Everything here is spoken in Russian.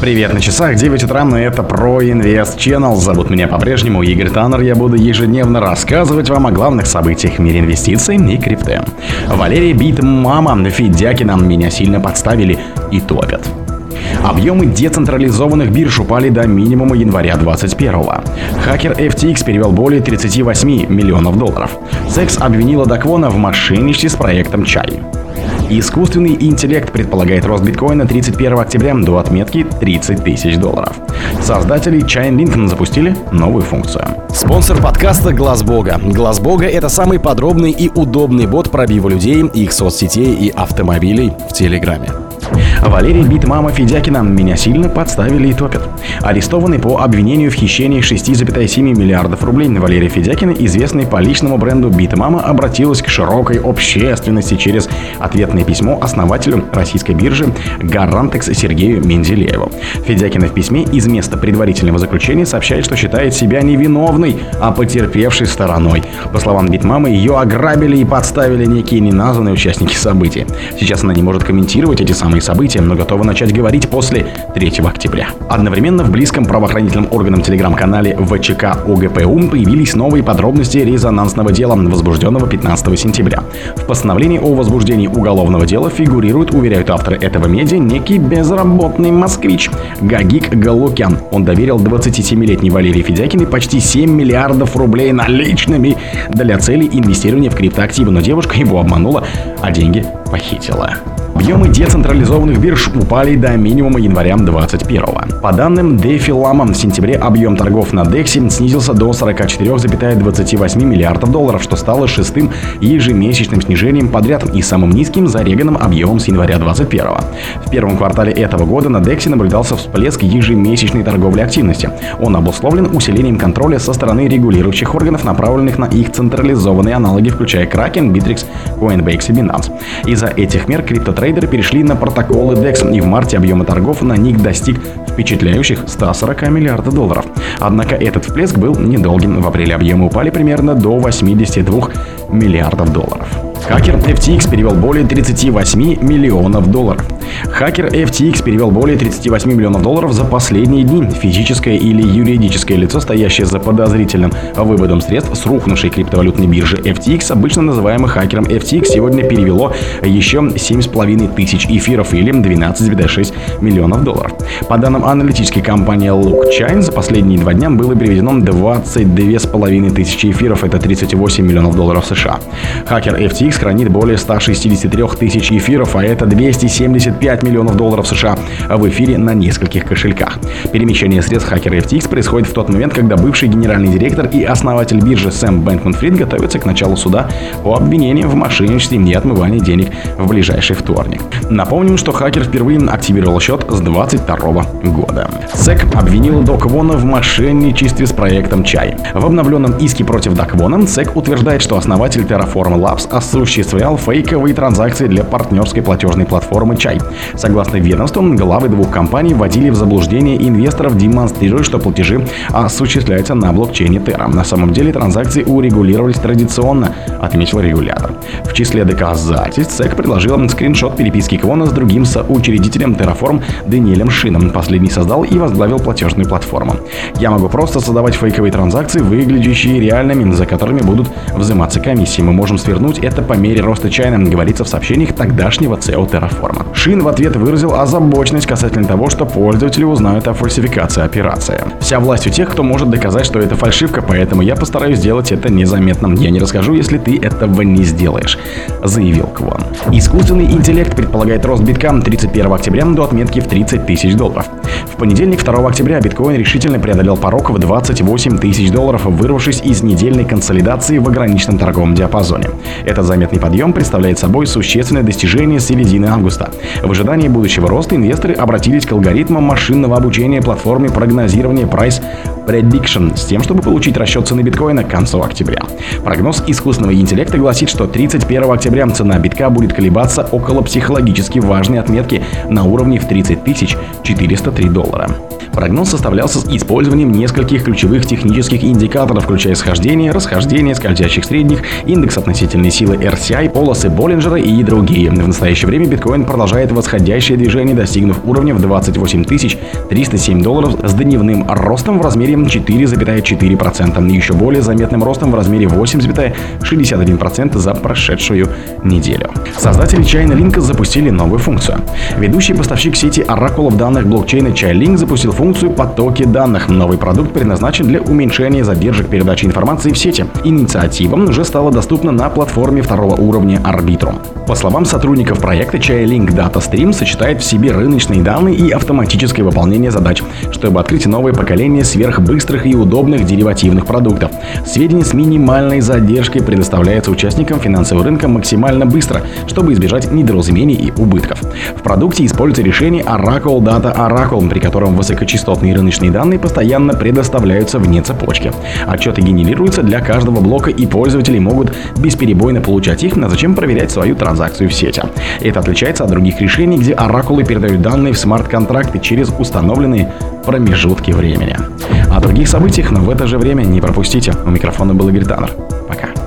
Привет на часах, 9 утра, но это про Инвест Channel. Зовут меня по-прежнему Игорь Таннер. Я буду ежедневно рассказывать вам о главных событиях в мире инвестиций и крипты. Валерий Бит, мама, Федякина меня сильно подставили и топят. Объемы децентрализованных бирж упали до минимума января 2021 Хакер FTX перевел более 38 миллионов долларов. Секс обвинила Даквона в мошенничестве с проектом Чай. Искусственный интеллект предполагает рост биткоина 31 октября до отметки 30 тысяч долларов. Создатели Chainlink запустили новую функцию. Спонсор подкаста Глаз Бога. Глаз Бога это самый подробный и удобный бот пробива людей, их соцсетей и автомобилей в Телеграме. Валерий Битмама Федякина меня сильно подставили и топят. Арестованный по обвинению в хищении 6,7 миллиардов рублей Валерий Федякина, известный по личному бренду Битмама, обратилась к широкой общественности через ответное письмо основателю российской биржи Гарантекс Сергею Менделееву. Федякина в письме из места предварительного заключения сообщает, что считает себя невиновной, а потерпевшей стороной. По словам Битмамы, ее ограбили и подставили некие неназванные участники событий. Сейчас она не может комментировать эти самые события, но готова начать говорить после 3 октября. Одновременно в близком правоохранительным органам телеграм-канале ВЧК ОГПУ появились новые подробности резонансного дела, возбужденного 15 сентября. В постановлении о возбуждении уголовного дела фигурирует, уверяют авторы этого медиа, некий безработный москвич Гагик Галукян. Он доверил 27-летней Валерии Федякиной почти 7 миллиардов рублей наличными для целей инвестирования в криптоактивы, но девушка его обманула, а деньги похитила. Объемы децентрализованных бирж упали до минимума января 2021. По данным DeFi Lama, в сентябре объем торгов на DEX снизился до 44,28 миллиардов долларов, что стало шестым ежемесячным снижением подряд и самым низким зареганным объемом с января 2021. В первом квартале этого года на DEX наблюдался всплеск ежемесячной торговли активности. Он обусловлен усилением контроля со стороны регулирующих органов, направленных на их централизованные аналоги, включая Kraken, Bittrex, Coinbase и Binance. Из-за этих мер криптотрейдеры трейдеры перешли на протоколы DEX, и в марте объемы торгов на них достиг впечатляющих 140 миллиардов долларов. Однако этот всплеск был недолгим. В апреле объемы упали примерно до 82 миллиардов долларов. Хакер FTX перевел более 38 миллионов долларов. Хакер FTX перевел более 38 миллионов долларов за последние дни. Физическое или юридическое лицо, стоящее за подозрительным выводом средств с рухнувшей криптовалютной биржи FTX, обычно называемый хакером FTX, сегодня перевело еще 7,5 тысяч эфиров или 12,6 миллионов долларов. По данным аналитической компании Lookchain, за последние два дня было переведено 22,5 тысячи эфиров, это 38 миллионов долларов США. Хакер FTX хранит более 163 тысяч эфиров, а это 275 миллионов долларов США в эфире на нескольких кошельках. Перемещение средств хакера FTX происходит в тот момент, когда бывший генеральный директор и основатель биржи Сэм Бэнкман Фрид готовится к началу суда по обвинению в мошенничестве и отмывании денег в ближайший вторник. Напомним, что хакер впервые активировал счет с 2022 года. SEC обвинил Доквона в мошенничестве с проектом Чай. В обновленном иске против Доквона SEC утверждает, что основатель Terraform Labs осуществлял фейковые транзакции для партнерской платежной платформы Чай. Согласно ведомству, главы двух компаний вводили в заблуждение инвесторов, демонстрируя, что платежи осуществляются на блокчейне Terra. На самом деле транзакции урегулировались традиционно, отметил регулятор. В числе доказательств SEC предложил скриншот переписки Квона с другим соучредителем Terraform Даниэлем Шином. Последний создал и возглавил платежную платформу. Я могу просто создавать фейковые транзакции, выглядящие реальными, за которыми будут взиматься комиссии. Мы можем свернуть это по мере роста чайна, говорится в сообщениях тогдашнего CEO Terraform. Шин в ответ выразил озабоченность касательно того, что пользователи узнают о фальсификации операции. Вся власть у тех, кто может доказать, что это фальшивка, поэтому я постараюсь сделать это незаметным. Я не расскажу, если ты этого не сделаешь, заявил Квон. Искусственный интеллект предполагает рост битка 31 октября до отметки в 30 тысяч долларов. В понедельник, 2 октября, биткоин решительно преодолел порог в 28 тысяч долларов, вырвавшись из недельной консолидации в ограниченном торговом диапазоне. Этот заметный подъем представляет собой существенное достижение с середины августа. В ожидании будущего роста инвесторы обратились к алгоритмам машинного обучения платформе прогнозирования Price Prediction с тем, чтобы получить расчет цены биткоина к концу октября. Прогноз искусственного интеллекта гласит, что 31 октября цена битка будет колебаться около психологически важной отметки на уровне в 30 403 доллара. Прогноз составлялся с использованием нескольких ключевых технических индикаторов, включая схождение, расхождение, скользящих средних, индекс относительной силы RCI, полосы Боллинджера и другие. В настоящее время биткоин продолжает восходящее движение, достигнув уровня в 28 307 долларов с дневным ростом в размере 4,4% и еще более заметным ростом в размере 8,61% за прошедшую неделю. Создатели Chainlink запустили новую функцию. Ведущий поставщик сети оракулов данных блокчейна Chainlink запустил функцию потоки данных. Новый продукт предназначен для уменьшения задержек передачи информации в сети. Инициатива уже стала доступна на платформе второго уровня Arbitrum. По словам сотрудников проекта, Chainlink Data Stream сочетает в себе рыночные данные и автоматическое выполнение задач, чтобы открыть новое поколение сверхбыстрых и удобных деривативных продуктов. Сведения с минимальной задержкой предоставляются участникам финансового рынка максимально быстро, чтобы избежать недоразумений и убытков. В продукте используется решение Oracle Data Oracle, при котором высокочастотные рыночные данные постоянно предоставляются вне цепочки. Отчеты генерируются для каждого блока и пользователи могут бесперебойно получать их, а зачем проверять свою транзакцию в сети. Это отличается от других решений, где оракулы передают данные в смарт-контракты через установленные промежутки времени. О других событиях, но в это же время не пропустите. У микрофона был Игорь Таннер. Пока.